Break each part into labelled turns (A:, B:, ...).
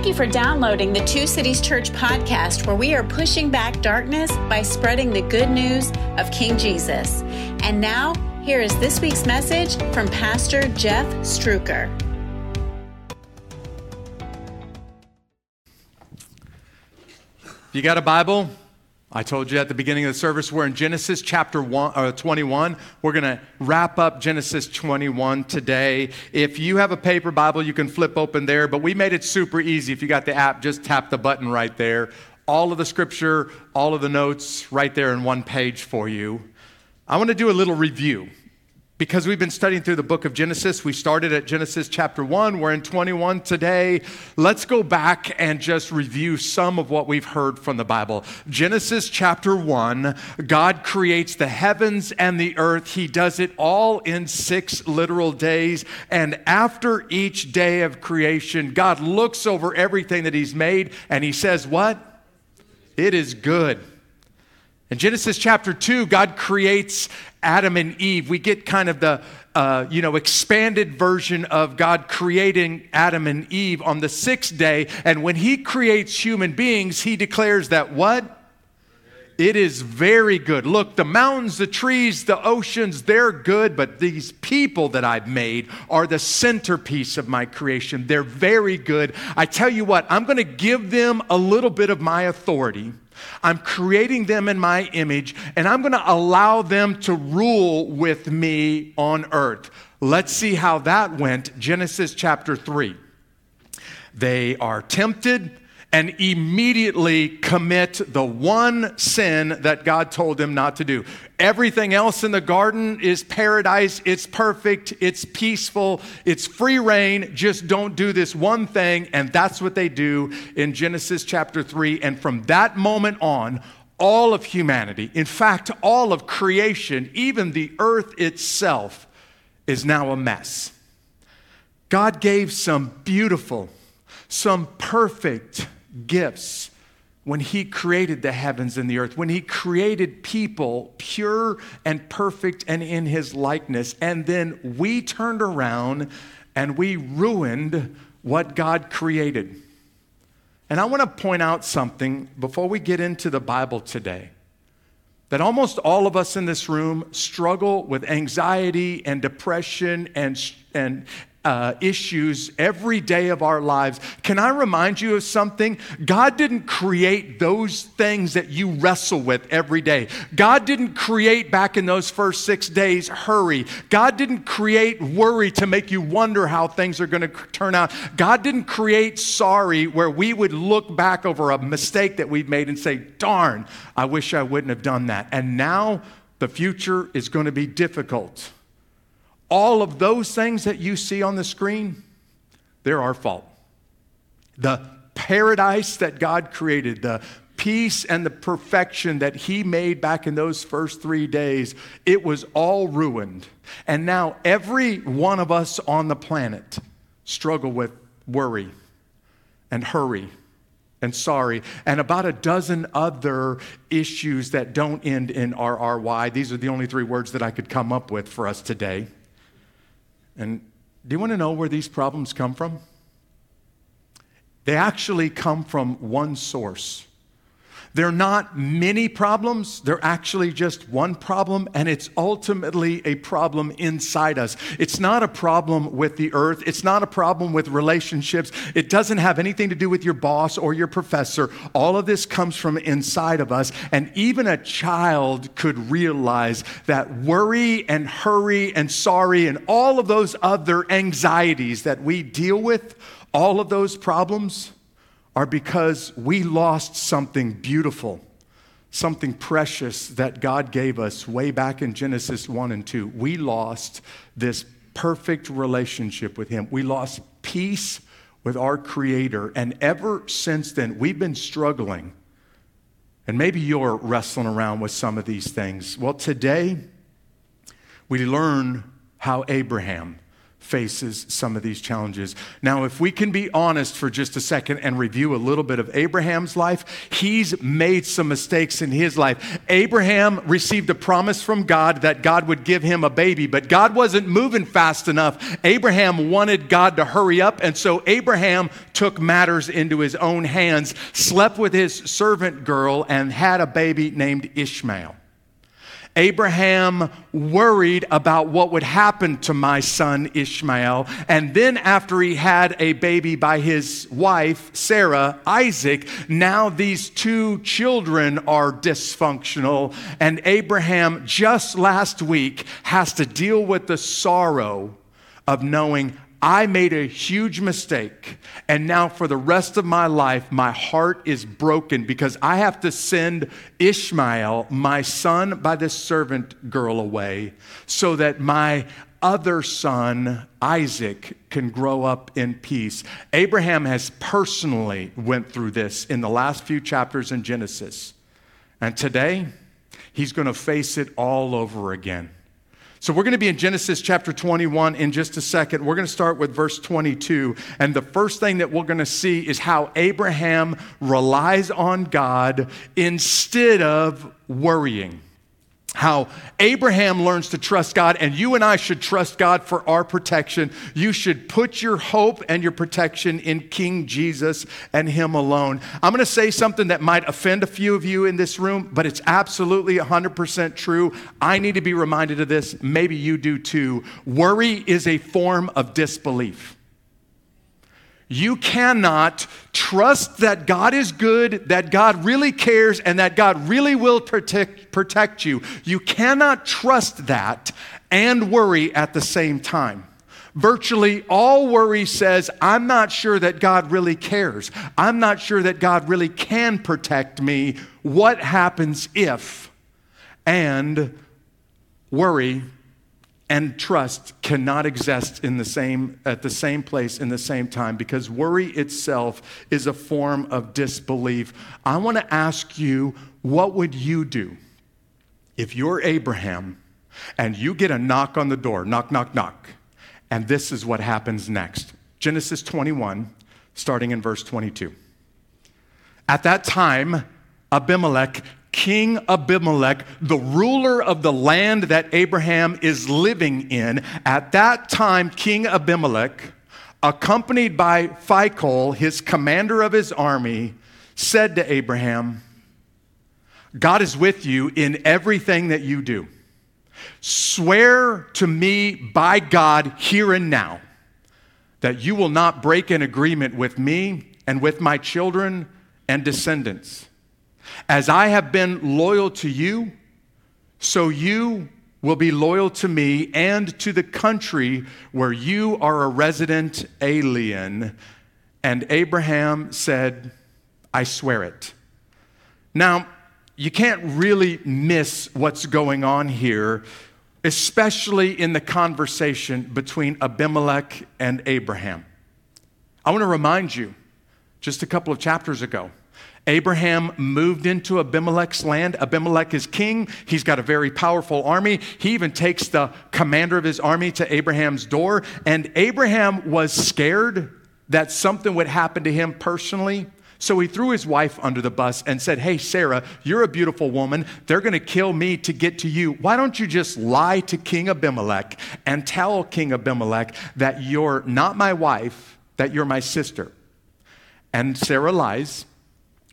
A: Thank you for downloading the Two Cities Church podcast, where we are pushing back darkness by spreading the good news of King Jesus. And now, here is this week's message from Pastor Jeff Struecker.
B: You got a Bible? I told you at the beginning of the service, we're in Genesis chapter one, uh, 21. We're going to wrap up Genesis 21 today. If you have a paper Bible, you can flip open there, but we made it super easy. If you got the app, just tap the button right there. All of the scripture, all of the notes right there in one page for you. I want to do a little review because we've been studying through the book of Genesis. We started at Genesis chapter 1. We're in 21 today. Let's go back and just review some of what we've heard from the Bible. Genesis chapter 1, God creates the heavens and the earth. He does it all in six literal days. And after each day of creation, God looks over everything that He's made and He says, What? It is good. In Genesis chapter 2, God creates Adam and Eve. We get kind of the uh, you know expanded version of God creating Adam and Eve on the sixth day. And when He creates human beings, He declares that what? It is very good. Look, the mountains, the trees, the oceans, they're good, but these people that I've made are the centerpiece of my creation. They're very good. I tell you what, I'm going to give them a little bit of my authority. I'm creating them in my image, and I'm going to allow them to rule with me on earth. Let's see how that went. Genesis chapter 3. They are tempted and immediately commit the one sin that God told them not to do. Everything else in the garden is paradise, it's perfect, it's peaceful, it's free reign. Just don't do this one thing. And that's what they do in Genesis chapter 3. And from that moment on, all of humanity, in fact, all of creation, even the earth itself, is now a mess. God gave some beautiful, some perfect, gifts when he created the heavens and the earth, when he created people pure and perfect and in his likeness. And then we turned around and we ruined what God created. And I want to point out something before we get into the Bible today that almost all of us in this room struggle with anxiety and depression and, and, uh, issues every day of our lives. Can I remind you of something? God didn't create those things that you wrestle with every day. God didn't create back in those first six days hurry. God didn't create worry to make you wonder how things are going to turn out. God didn't create sorry where we would look back over a mistake that we've made and say, darn, I wish I wouldn't have done that. And now the future is going to be difficult all of those things that you see on the screen, they're our fault. The paradise that God created, the peace and the perfection that He made back in those first three days, it was all ruined. And now every one of us on the planet struggle with worry and hurry and sorry, and about a dozen other issues that don't end in RRY. These are the only three words that I could come up with for us today. And do you want to know where these problems come from? They actually come from one source. They're not many problems, they're actually just one problem, and it's ultimately a problem inside us. It's not a problem with the earth, it's not a problem with relationships, it doesn't have anything to do with your boss or your professor. All of this comes from inside of us, and even a child could realize that worry and hurry and sorry and all of those other anxieties that we deal with, all of those problems are because we lost something beautiful, something precious that God gave us way back in Genesis 1 and 2. We lost this perfect relationship with Him. We lost peace with our Creator. And ever since then, we've been struggling. And maybe you're wrestling around with some of these things. Well, today, we learn how Abraham faces some of these challenges. Now, if we can be honest for just a second and review a little bit of Abraham's life, he's made some mistakes in his life. Abraham received a promise from God that God would give him a baby, but God wasn't moving fast enough. Abraham wanted God to hurry up, and so Abraham took matters into his own hands, slept with his servant girl, and had a baby named Ishmael. Abraham worried about what would happen to my son Ishmael. And then, after he had a baby by his wife, Sarah, Isaac, now these two children are dysfunctional. And Abraham, just last week, has to deal with the sorrow of knowing I made a huge mistake, and now for the rest of my life, my heart is broken because I have to send Ishmael, my son, by this servant girl away so that my other son, Isaac, can grow up in peace. Abraham has personally went through this in the last few chapters in Genesis. And today, he's going to face it all over again. So we're going to be in Genesis chapter 21 in just a second. We're going to start with verse 22. And the first thing that we're going to see is how Abraham relies on God instead of worrying how Abraham learns to trust God, and you and I should trust God for our protection. You should put your hope and your protection in King Jesus and Him alone. I'm going to say something that might offend a few of you in this room, but it's absolutely 100% true. I need to be reminded of this. Maybe you do too. Worry is a form of disbelief. You cannot trust that God is good, that God really cares, and that God really will protect, protect you. You cannot trust that and worry at the same time. Virtually all worry says, I'm not sure that God really cares. I'm not sure that God really can protect me. What happens if? And worry and trust cannot exist in the same at the same place in the same time because worry itself is a form of disbelief. I want to ask you what would you do if you're abraham and you get a knock on the door knock knock knock and this is what happens next? Genesis 21 starting in verse 22 at that time abimelech King Abimelech, the ruler of the land that Abraham is living in, at that time, King Abimelech, accompanied by Phicol, his commander of his army, said to Abraham, God is with you in everything that you do. Swear to me by God here and now that you will not break an agreement with me and with my children and descendants as I have been loyal to you, so you will be loyal to me and to the country where you are a resident alien. And Abraham said, I swear it. Now, you can't really miss what's going on here, especially in the conversation between Abimelech and Abraham. I want to remind you, just a couple of chapters ago, Abraham moved into Abimelech's land. Abimelech is king. He's got a very powerful army. He even takes the commander of his army to Abraham's door. And Abraham was scared that something would happen to him personally. So he threw his wife under the bus and said, Hey, Sarah, you're a beautiful woman. They're going to kill me to get to you. Why don't you just lie to King Abimelech and tell King Abimelech that you're not my wife, that you're my sister? And Sarah lies.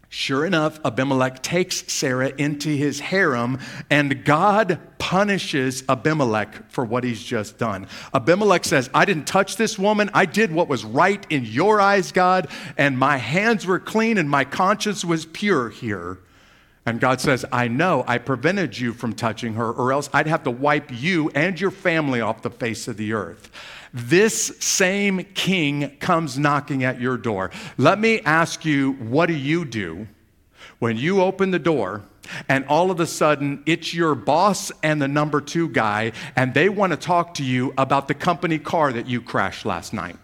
B: Sure enough, Abimelech takes Sarah into his harem, and God punishes Abimelech for what he's just done. Abimelech says, I didn't touch this woman. I did what was right in your eyes, God, and my hands were clean and my conscience was pure here. And God says, I know I prevented you from touching her, or else I'd have to wipe you and your family off the face of the earth. This same king comes knocking at your door. Let me ask you, what do you do when you open the door and all of a sudden it's your boss and the number two guy, and they want to talk to you about the company car that you crashed last night?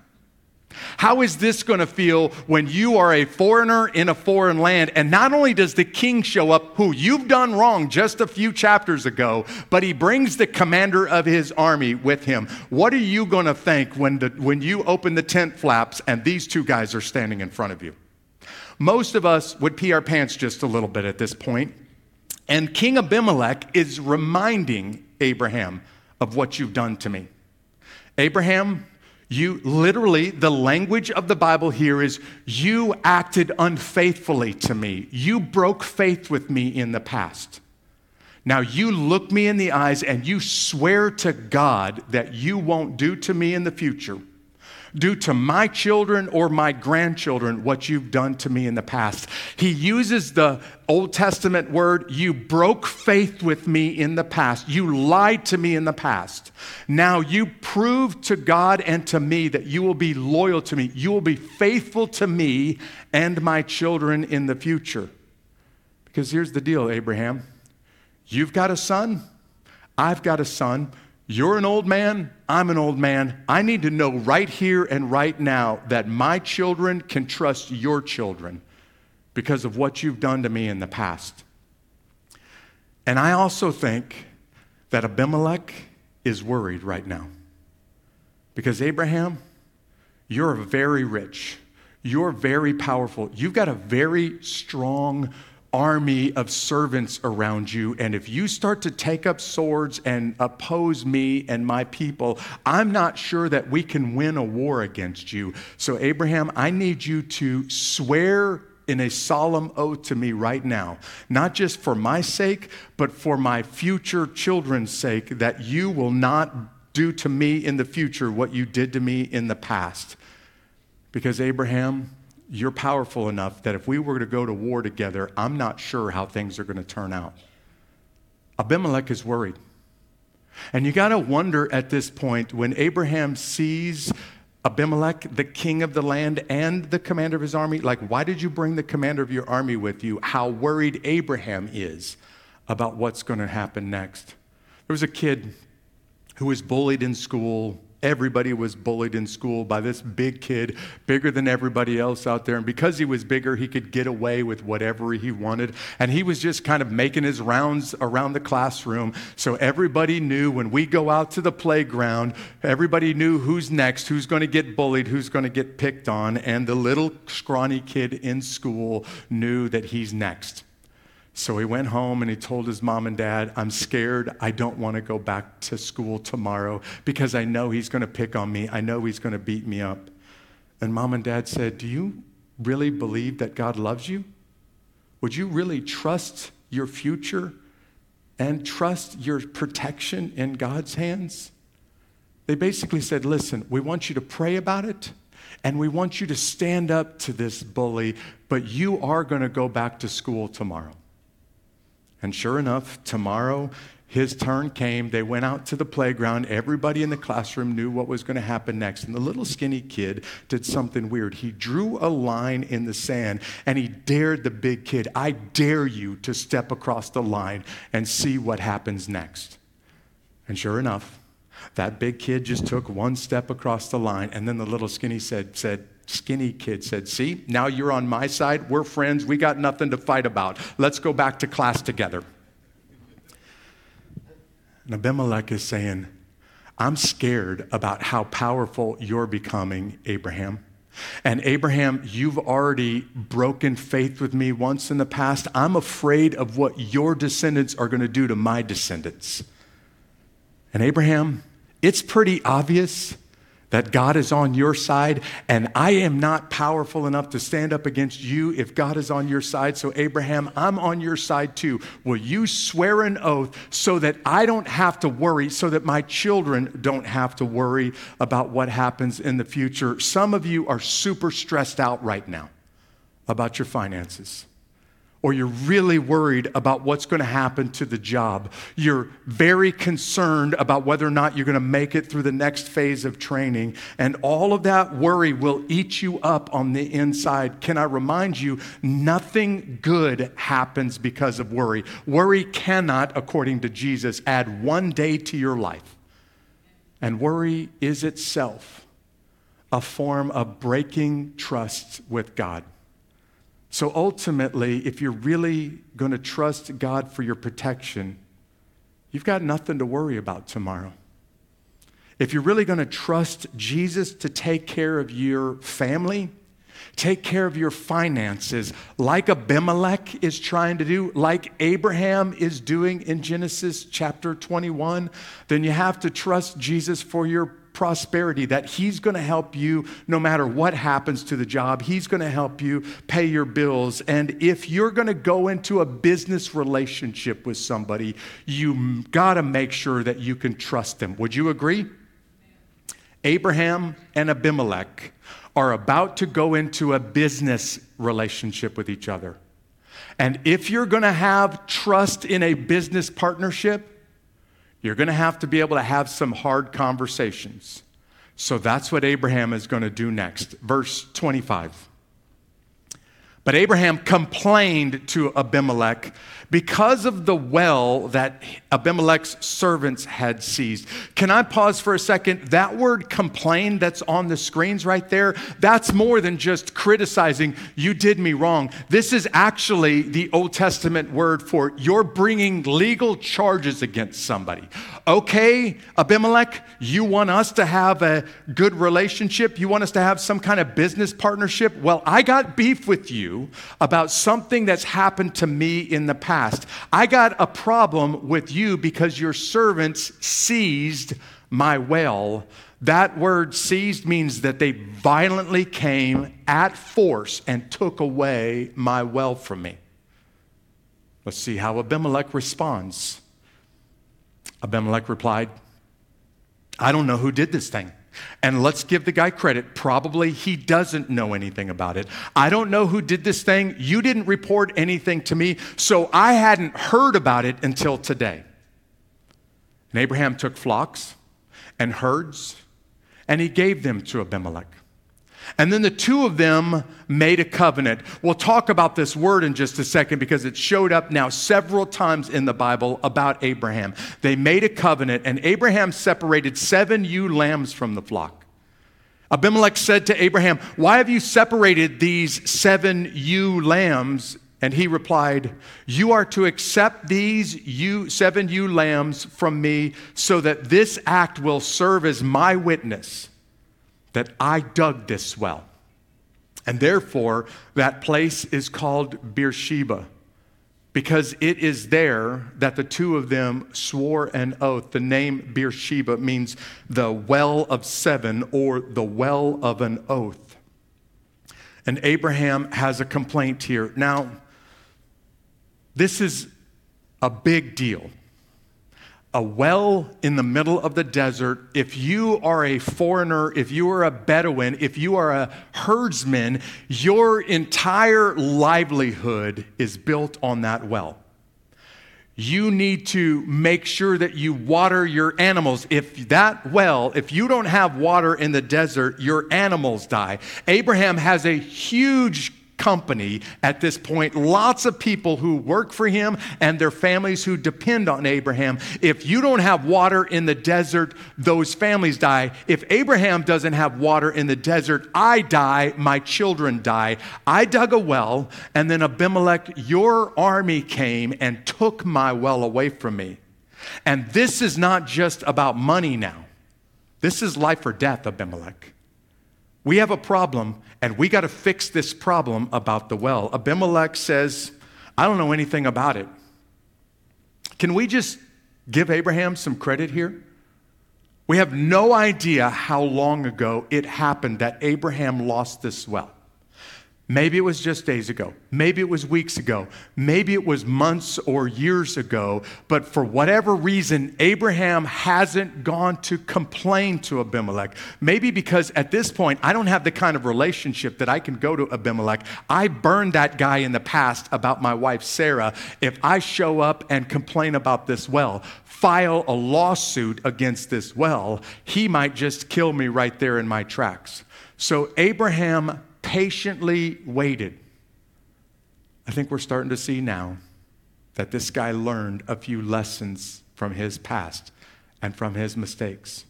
B: How is this going to feel when you are a foreigner in a foreign land? And not only does the king show up, who you've done wrong just a few chapters ago, but he brings the commander of his army with him. What are you going to think when, the, when you open the tent flaps and these two guys are standing in front of you? Most of us would pee our pants just a little bit at this point. And King Abimelech is reminding Abraham of what you've done to me. Abraham, you literally, the language of the Bible here is you acted unfaithfully to me. You broke faith with me in the past. Now you look me in the eyes and you swear to God that you won't do to me in the future do to my children or my grandchildren what you've done to me in the past. He uses the Old Testament word, you broke faith with me in the past. You lied to me in the past. Now you prove to God and to me that you will be loyal to me. You will be faithful to me and my children in the future. Because here's the deal, Abraham. You've got a son. I've got a son. You're an old man, I'm an old man. I need to know right here and right now that my children can trust your children because of what you've done to me in the past. And I also think that Abimelech is worried right now. Because, Abraham, you're very rich. You're very powerful. You've got a very strong army of servants around you. And if you start to take up swords and oppose me and my people, I'm not sure that we can win a war against you. So, Abraham, I need you to swear in a solemn oath to me right now, not just for my sake, but for my future children's sake, that you will not do to me in the future what you did to me in the past. Because, Abraham, you're powerful enough that if we were to go to war together, I'm not sure how things are going to turn out. Abimelech is worried. And you got to wonder at this point when Abraham sees Abimelech, the king of the land, and the commander of his army, like, why did you bring the commander of your army with you? How worried Abraham is about what's going to happen next. There was a kid who was bullied in school Everybody was bullied in school by this big kid, bigger than everybody else out there. And because he was bigger, he could get away with whatever he wanted. And he was just kind of making his rounds around the classroom. So everybody knew when we go out to the playground, everybody knew who's next, who's going to get bullied, who's going to get picked on. And the little scrawny kid in school knew that he's next. So he went home and he told his mom and dad, I'm scared. I don't want to go back to school tomorrow because I know he's going to pick on me. I know he's going to beat me up. And mom and dad said, Do you really believe that God loves you? Would you really trust your future and trust your protection in God's hands? They basically said, Listen, we want you to pray about it and we want you to stand up to this bully, but you are going to go back to school tomorrow. And sure enough, tomorrow his turn came. They went out to the playground. Everybody in the classroom knew what was going to happen next. And the little skinny kid did something weird. He drew a line in the sand and he dared the big kid, I dare you to step across the line and see what happens next. And sure enough, that big kid just took one step across the line. And then the little skinny said, said skinny kid said, See, now you're on my side. We're friends. We got nothing to fight about. Let's go back to class together. And Abimelech is saying, I'm scared about how powerful you're becoming, Abraham. And Abraham, you've already broken faith with me once in the past. I'm afraid of what your descendants are going to do to my descendants. And Abraham, it's pretty obvious that God is on your side, and I am not powerful enough to stand up against you if God is on your side. So, Abraham, I'm on your side too. Will you swear an oath so that I don't have to worry, so that my children don't have to worry about what happens in the future? Some of you are super stressed out right now about your finances or you're really worried about what's going to happen to the job. You're very concerned about whether or not you're going to make it through the next phase of training. And all of that worry will eat you up on the inside. Can I remind you, nothing good happens because of worry. Worry cannot, according to Jesus, add one day to your life. And worry is itself a form of breaking trust with God. So ultimately, if you're really going to trust God for your protection, you've got nothing to worry about tomorrow. If you're really going to trust Jesus to take care of your family, take care of your finances, like Abimelech is trying to do, like Abraham is doing in Genesis chapter 21, then you have to trust Jesus for your prosperity, that He's going to help you no matter what happens to the job. He's going to help you pay your bills. And if you're going to go into a business relationship with somebody, you got to make sure that you can trust them. Would you agree? Abraham and Abimelech are about to go into a business relationship with each other. And if you're going to have trust in a business partnership, you're going to have to be able to have some hard conversations. So that's what Abraham is going to do next. Verse 25. But Abraham complained to Abimelech because of the well that Abimelech's servants had seized. Can I pause for a second? That word complain that's on the screens right there, that's more than just criticizing, you did me wrong. This is actually the Old Testament word for you're bringing legal charges against somebody. Okay, Abimelech, you want us to have a good relationship? You want us to have some kind of business partnership? Well, I got beef with you about something that's happened to me in the past. I got a problem with you because your servants seized my well. That word seized means that they violently came at force and took away my well from me. Let's see how Abimelech responds. Abimelech replied, I don't know who did this thing. And let's give the guy credit. Probably he doesn't know anything about it. I don't know who did this thing. You didn't report anything to me, so I hadn't heard about it until today. And Abraham took flocks and herds, and he gave them to Abimelech. And then the two of them made a covenant. We'll talk about this word in just a second because it showed up now several times in the Bible about Abraham. They made a covenant, and Abraham separated seven ewe lambs from the flock. Abimelech said to Abraham, Why have you separated these seven ewe lambs? And he replied, You are to accept these ewe, seven ewe lambs from me so that this act will serve as my witness that I dug this well. And therefore, that place is called Beersheba, because it is there that the two of them swore an oath. The name Beersheba means the well of seven or the well of an oath. And Abraham has a complaint here. Now, this is a big deal a well in the middle of the desert, if you are a foreigner, if you are a Bedouin, if you are a herdsman, your entire livelihood is built on that well. You need to make sure that you water your animals. If that well, if you don't have water in the desert, your animals die. Abraham has a huge company at this point. Lots of people who work for him and their families who depend on Abraham. If you don't have water in the desert, those families die. If Abraham doesn't have water in the desert, I die, my children die. I dug a well, and then Abimelech, your army came and took my well away from me. And this is not just about money now. This is life or death, Abimelech. We have a problem, and we got to fix this problem about the well. Abimelech says, I don't know anything about it. Can we just give Abraham some credit here? We have no idea how long ago it happened that Abraham lost this well. Maybe it was just days ago. Maybe it was weeks ago. Maybe it was months or years ago. But for whatever reason, Abraham hasn't gone to complain to Abimelech. Maybe because at this point, I don't have the kind of relationship that I can go to Abimelech. I burned that guy in the past about my wife, Sarah. If I show up and complain about this well, file a lawsuit against this well, he might just kill me right there in my tracks. So Abraham patiently waited. I think we're starting to see now that this guy learned a few lessons from his past and from his mistakes.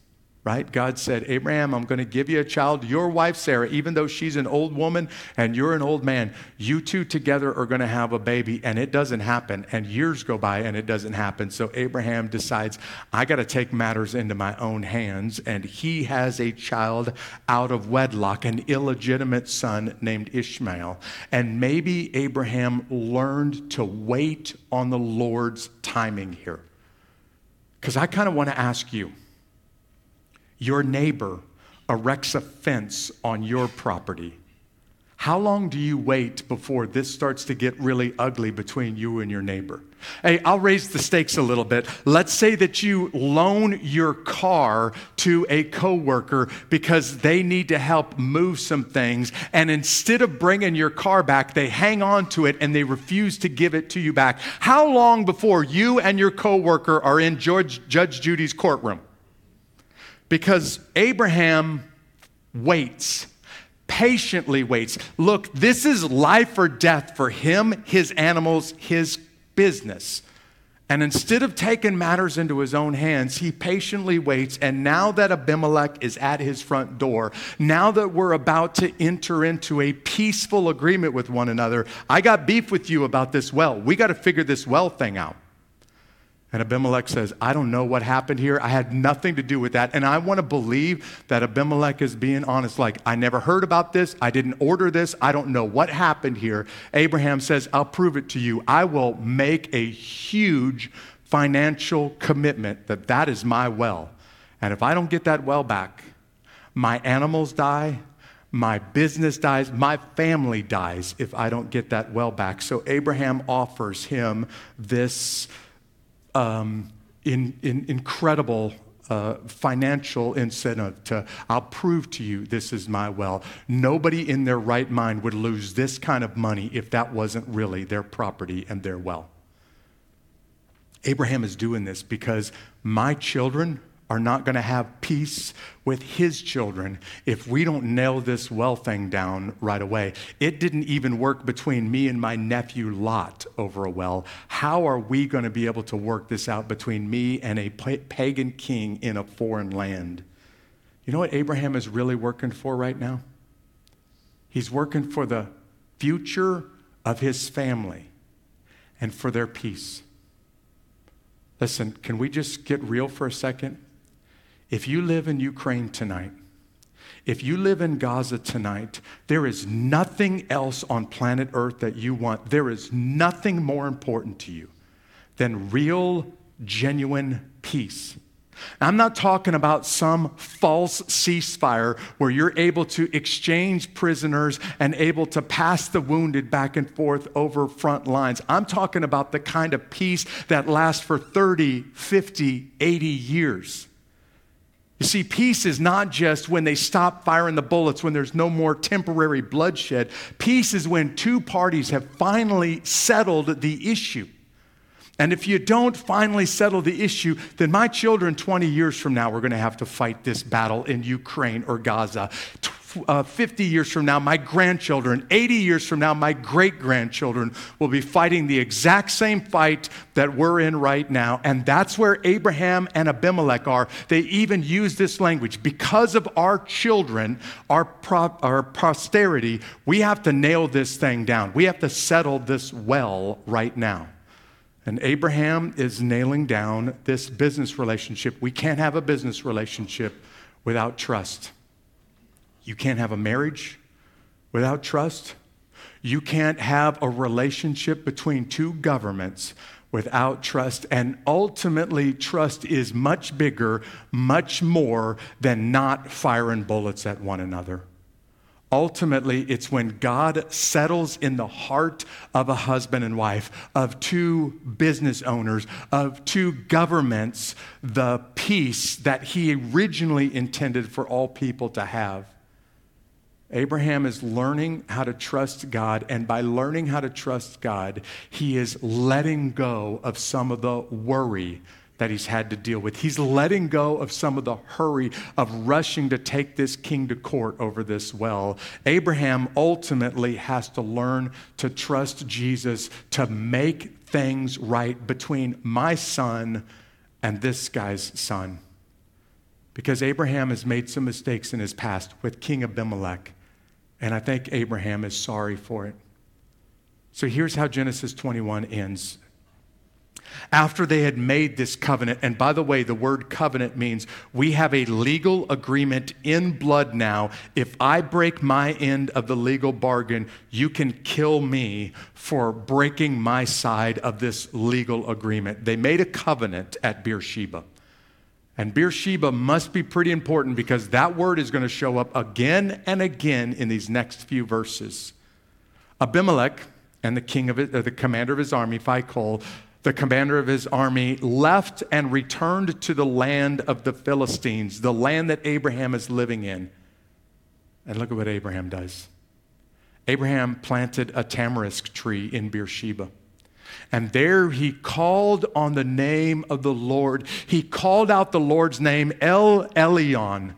B: Right? God said, Abraham, I'm going to give you a child. Your wife, Sarah, even though she's an old woman and you're an old man, you two together are going to have a baby. And it doesn't happen. And years go by and it doesn't happen. So Abraham decides, I got to take matters into my own hands. And he has a child out of wedlock, an illegitimate son named Ishmael. And maybe Abraham learned to wait on the Lord's timing here. Because I kind of want to ask you, your neighbor erects a fence on your property, how long do you wait before this starts to get really ugly between you and your neighbor? Hey, I'll raise the stakes a little bit. Let's say that you loan your car to a coworker because they need to help move some things, and instead of bringing your car back, they hang on to it and they refuse to give it to you back. How long before you and your coworker are in George, Judge Judy's courtroom? Because Abraham waits, patiently waits. Look, this is life or death for him, his animals, his business. And instead of taking matters into his own hands, he patiently waits. And now that Abimelech is at his front door, now that we're about to enter into a peaceful agreement with one another, I got beef with you about this well. We got to figure this well thing out. And Abimelech says, I don't know what happened here. I had nothing to do with that. And I want to believe that Abimelech is being honest. Like, I never heard about this. I didn't order this. I don't know what happened here. Abraham says, I'll prove it to you. I will make a huge financial commitment that that is my well. And if I don't get that well back, my animals die, my business dies, my family dies if I don't get that well back. So Abraham offers him this um, in, in incredible uh, financial incentive to, I'll prove to you this is my well. Nobody in their right mind would lose this kind of money if that wasn't really their property and their well. Abraham is doing this because my children are not going to have peace with his children if we don't nail this well thing down right away. It didn't even work between me and my nephew Lot over a well. How are we going to be able to work this out between me and a pagan king in a foreign land? You know what Abraham is really working for right now? He's working for the future of his family and for their peace. Listen, can we just get real for a second? If you live in Ukraine tonight, if you live in Gaza tonight, there is nothing else on planet Earth that you want. There is nothing more important to you than real, genuine peace. I'm not talking about some false ceasefire where you're able to exchange prisoners and able to pass the wounded back and forth over front lines. I'm talking about the kind of peace that lasts for 30, 50, 80 years. You see, peace is not just when they stop firing the bullets, when there's no more temporary bloodshed. Peace is when two parties have finally settled the issue. And if you don't finally settle the issue, then my children 20 years from now are going to have to fight this battle in Ukraine or Gaza uh, 50 years from now, my grandchildren, 80 years from now, my great grandchildren will be fighting the exact same fight that we're in right now. And that's where Abraham and Abimelech are. They even use this language. Because of our children, our, pro- our posterity, we have to nail this thing down. We have to settle this well right now. And Abraham is nailing down this business relationship. We can't have a business relationship without trust. You can't have a marriage without trust. You can't have a relationship between two governments without trust. And ultimately, trust is much bigger, much more than not firing bullets at one another. Ultimately, it's when God settles in the heart of a husband and wife, of two business owners, of two governments, the peace that He originally intended for all people to have. Abraham is learning how to trust God, and by learning how to trust God, he is letting go of some of the worry that he's had to deal with. He's letting go of some of the hurry of rushing to take this king to court over this well. Abraham ultimately has to learn to trust Jesus to make things right between my son and this guy's son. because Abraham has made some mistakes in his past with King Abimelech, and I think Abraham is sorry for it. So here's how Genesis 21 ends. After they had made this covenant, and by the way, the word covenant means we have a legal agreement in blood now. If I break my end of the legal bargain, you can kill me for breaking my side of this legal agreement. They made a covenant at Beersheba. And Beersheba must be pretty important because that word is going to show up again and again in these next few verses. Abimelech, and the king of it, uh, the commander of his army, Phicol, the commander of his army, left and returned to the land of the Philistines, the land that Abraham is living in. And look at what Abraham does. Abraham planted a tamarisk tree in Beersheba. And there he called on the name of the Lord. He called out the Lord's name, El Elyon.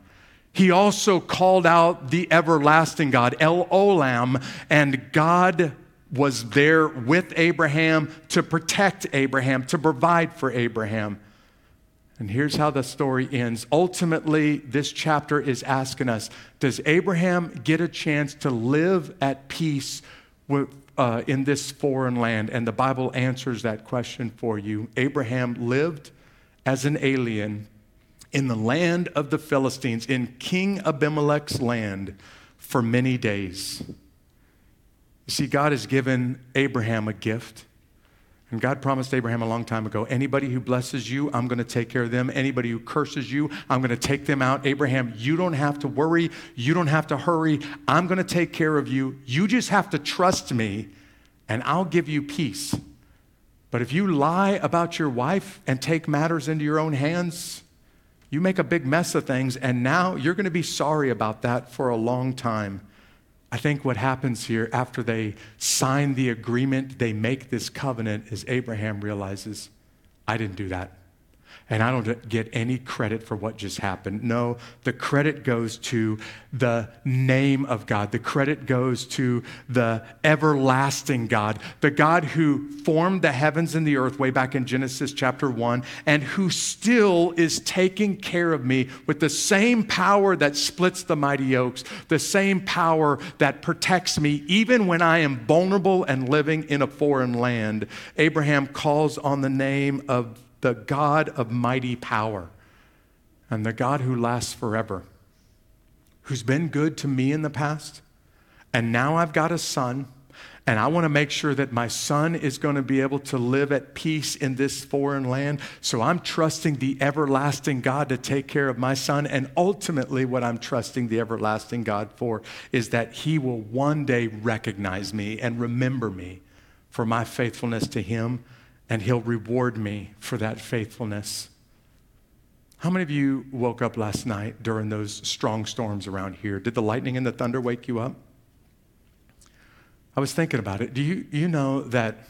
B: He also called out the everlasting God, El Olam, and God was there with Abraham to protect Abraham, to provide for Abraham. And here's how the story ends. Ultimately, this chapter is asking us Does Abraham get a chance to live at peace with, uh, in this foreign land? And the Bible answers that question for you. Abraham lived as an alien in the land of the Philistines, in King Abimelech's land, for many days. You see, God has given Abraham a gift. And God promised Abraham a long time ago anybody who blesses you, I'm going to take care of them. Anybody who curses you, I'm going to take them out. Abraham, you don't have to worry. You don't have to hurry. I'm going to take care of you. You just have to trust me, and I'll give you peace. But if you lie about your wife and take matters into your own hands, you make a big mess of things, and now you're going to be sorry about that for a long time. I think what happens here after they sign the agreement, they make this covenant, is Abraham realizes, I didn't do that. And I don't get any credit for what just happened. No, the credit goes to the name of God. The credit goes to the everlasting God, the God who formed the heavens and the earth way back in Genesis chapter 1, and who still is taking care of me with the same power that splits the mighty oaks, the same power that protects me even when I am vulnerable and living in a foreign land. Abraham calls on the name of the God of mighty power and the God who lasts forever, who's been good to me in the past. And now I've got a son, and I want to make sure that my son is going to be able to live at peace in this foreign land. So I'm trusting the everlasting God to take care of my son. And ultimately, what I'm trusting the everlasting God for is that he will one day recognize me and remember me for my faithfulness to him and He'll reward me for that faithfulness. How many of you woke up last night during those strong storms around here? Did the lightning and the thunder wake you up? I was thinking about it. Do you, you know that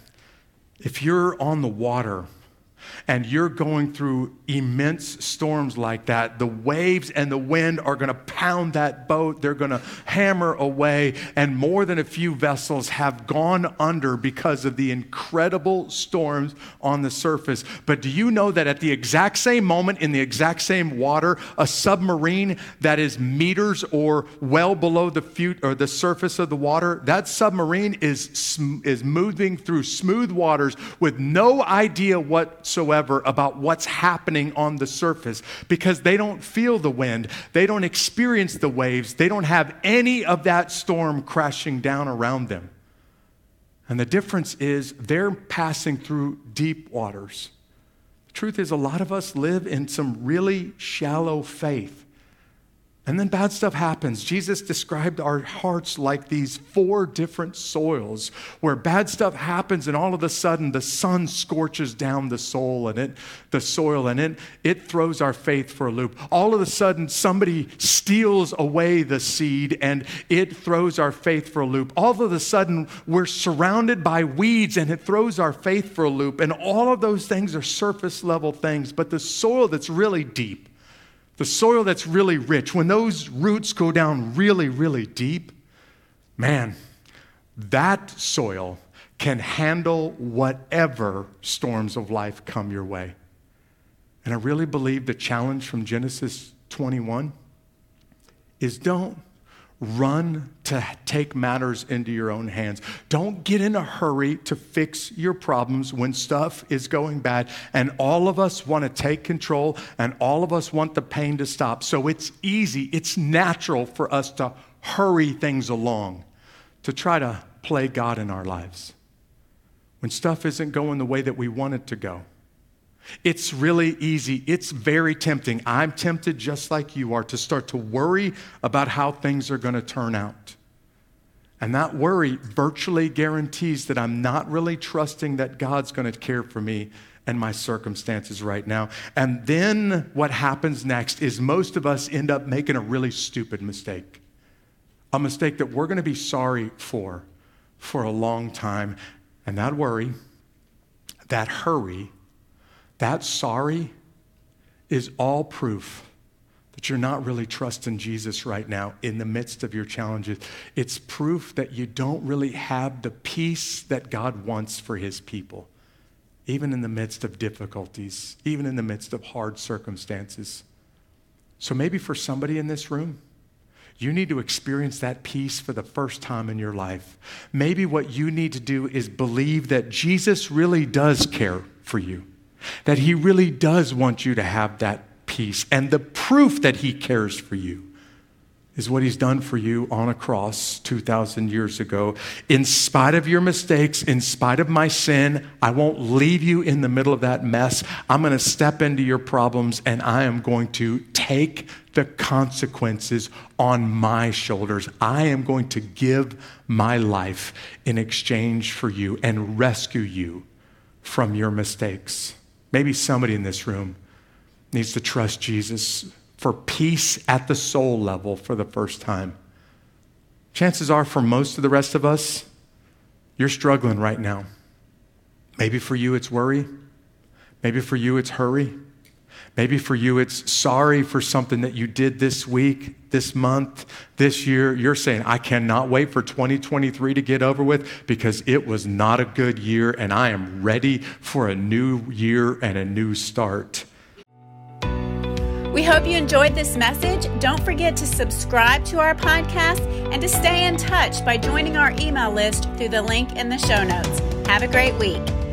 B: if you're on the water and you're going through immense storms like that, the waves and the wind are going to pound that boat. They're going to hammer away. And more than a few vessels have gone under because of the incredible storms on the surface. But do you know that at the exact same moment, in the exact same water, a submarine that is meters or well below the, fut- or the surface of the water, that submarine is, sm- is moving through smooth waters with no idea whatsoever whatsoever about what's happening on the surface because they don't feel the wind, they don't experience the waves, they don't have any of that storm crashing down around them. And the difference is they're passing through deep waters. The truth is, a lot of us live in some really shallow faith. And then bad stuff happens. Jesus described our hearts like these four different soils where bad stuff happens and all of a sudden the sun scorches down the soul and it the soil and it it throws our faith for a loop. All of a sudden somebody steals away the seed and it throws our faith for a loop. All of a sudden we're surrounded by weeds and it throws our faith for a loop. And all of those things are surface level things, but the soil that's really deep the soil that's really rich, when those roots go down really, really deep, man, that soil can handle whatever storms of life come your way. And I really believe the challenge from Genesis 21 is don't run to take matters into your own hands. Don't get in a hurry to fix your problems when stuff is going bad. And all of us want to take control and all of us want the pain to stop. So it's easy, it's natural for us to hurry things along, to try to play God in our lives when stuff isn't going the way that we want it to go. It's really easy. It's very tempting. I'm tempted just like you are to start to worry about how things are going to turn out. And that worry virtually guarantees that I'm not really trusting that God's going to care for me and my circumstances right now. And then what happens next is most of us end up making a really stupid mistake, a mistake that we're going to be sorry for for a long time. And that worry, that hurry, that sorry is all proof that you're not really trusting Jesus right now in the midst of your challenges. It's proof that you don't really have the peace that God wants for his people, even in the midst of difficulties, even in the midst of hard circumstances. So maybe for somebody in this room, you need to experience that peace for the first time in your life. Maybe what you need to do is believe that Jesus really does care for you that He really does want you to have that peace. And the proof that He cares for you is what He's done for you on a cross 2,000 years ago. In spite of your mistakes, in spite of my sin, I won't leave you in the middle of that mess. I'm going to step into your problems and I am going to take the consequences on my shoulders. I am going to give my life in exchange for you and rescue you from your mistakes. Maybe somebody in this room needs to trust Jesus for peace at the soul level for the first time. Chances are, for most of the rest of us, you're struggling right now. Maybe for you, it's worry. Maybe for you, it's hurry. Maybe for you, it's sorry for something that you did this week, this month, this year. You're saying, I cannot wait for 2023 to get over with because it was not a good year and I am ready for a new year and a new start.
A: We hope you enjoyed this message. Don't forget to subscribe to our podcast and to stay in touch by joining our email list through the link in the show notes. Have a great week.